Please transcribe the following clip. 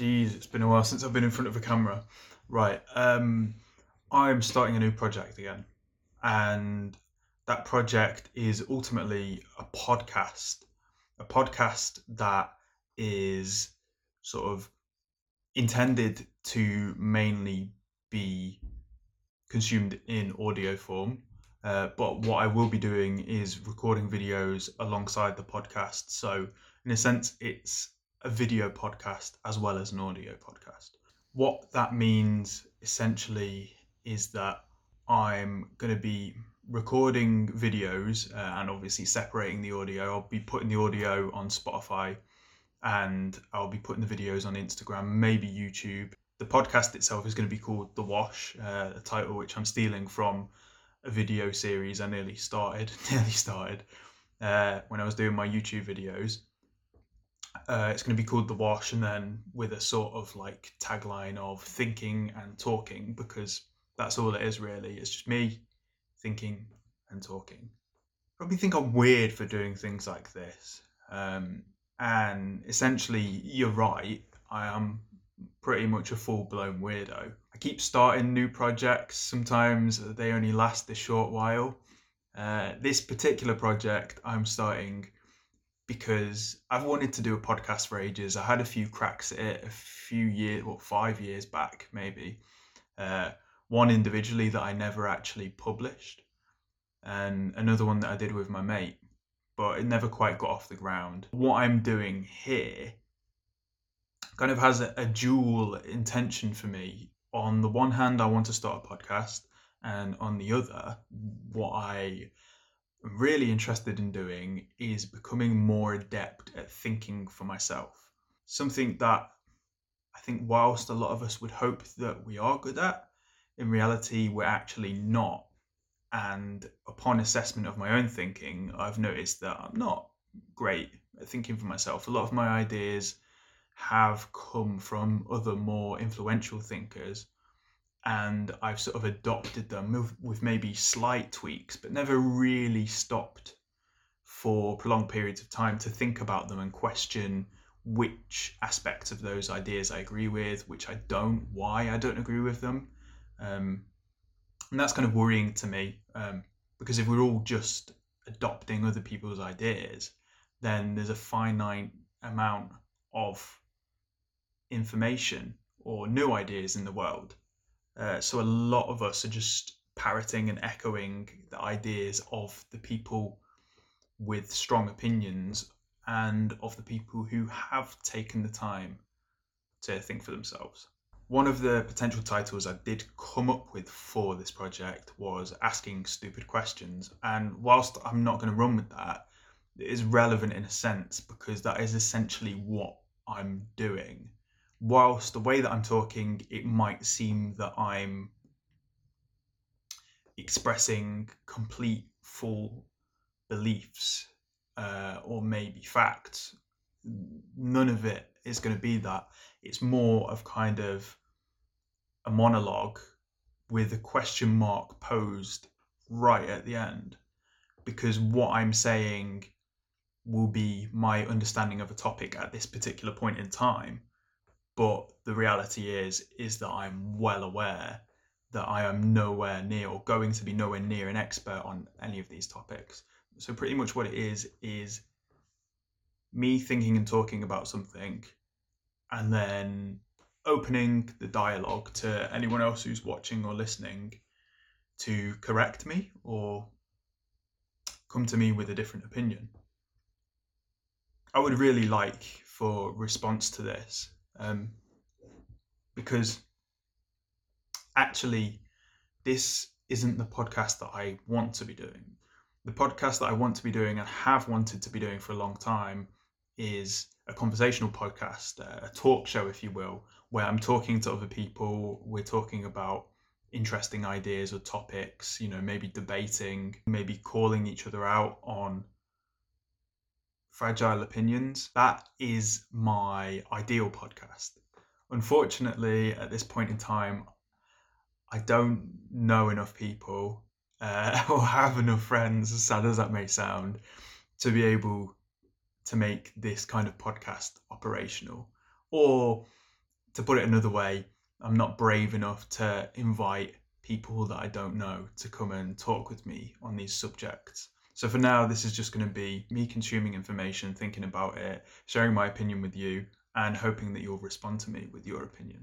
Jeez, it's been a while since I've been in front of a camera. Right. Um, I'm starting a new project again. And that project is ultimately a podcast. A podcast that is sort of intended to mainly be consumed in audio form. Uh, but what I will be doing is recording videos alongside the podcast. So, in a sense, it's a video podcast as well as an audio podcast. What that means essentially is that I'm going to be recording videos uh, and obviously separating the audio. I'll be putting the audio on Spotify and I'll be putting the videos on Instagram, maybe YouTube. The podcast itself is going to be called The Wash, uh, a title which I'm stealing from a video series I nearly started, nearly started uh, when I was doing my YouTube videos. Uh, it's going to be called The Wash, and then with a sort of like tagline of thinking and talking, because that's all it is really. It's just me thinking and talking. Probably think I'm weird for doing things like this. Um, and essentially, you're right. I am pretty much a full blown weirdo. I keep starting new projects. Sometimes they only last a short while. Uh, this particular project I'm starting because I've wanted to do a podcast for ages. I had a few cracks at it a few years, well, five years back maybe. Uh, one individually that I never actually published, and another one that I did with my mate, but it never quite got off the ground. What I'm doing here kind of has a, a dual intention for me. On the one hand, I want to start a podcast, and on the other, what I am really interested in doing is becoming more adept at thinking for myself. Something that I think, whilst a lot of us would hope that we are good at, in reality, we're actually not. And upon assessment of my own thinking, I've noticed that I'm not great at thinking for myself. A lot of my ideas have come from other more influential thinkers and I've sort of adopted them with, maybe slight tweaks, but never really stopped for prolonged periods of time to think about them and question which aspects of those ideas I agree with, which I don't, why I don't agree with them. Um, and that's kind of worrying to me um, because if we're all just adopting other people's ideas, then there's a finite amount of information or new ideas in the world. Uh, so a lot of us are just parroting and echoing the ideas of the people with strong opinions and of the people who have taken the time to think for themselves. One of the potential titles I did come up with for this project was Asking Stupid Questions. And whilst I'm not going to run with that, it is relevant in a sense because that is essentially what I'm doing whilst the way that I'm talking, it might seem that I'm expressing complete, full beliefs uh, or maybe facts. None of it is going to be that. It's more of kind of a monologue with a question mark posed right at the end because what I'm saying will be my understanding of a topic at this particular point in time but the reality is is that I'm well aware that I am nowhere near or going to be nowhere near an expert on any of these topics. So pretty much what it is is me thinking and talking about something and then opening the dialogue to anyone else who's watching or listening to correct me or come to me with a different opinion. I would really like for response to this um, because actually, this isn't the podcast that I want to be doing. The podcast that I want to be doing and have wanted to be doing for a long time is a conversational podcast, uh, a talk show, if you will, where I'm talking to other people. We're talking about interesting ideas or topics, you know, maybe debating, maybe calling each other out on fragile opinions. That is my ideal podcast. Unfortunately, at this point in time, I don't know enough people uh, or have enough friends, as sad as that may sound, to be able to make this kind of podcast operational. Or to put it another way, I'm not brave enough to invite people that I don't know to come and talk with me on these subjects. So for now, this is just going to be me consuming information, thinking about it, sharing my opinion with you, and hoping that you'll respond to me with your opinion.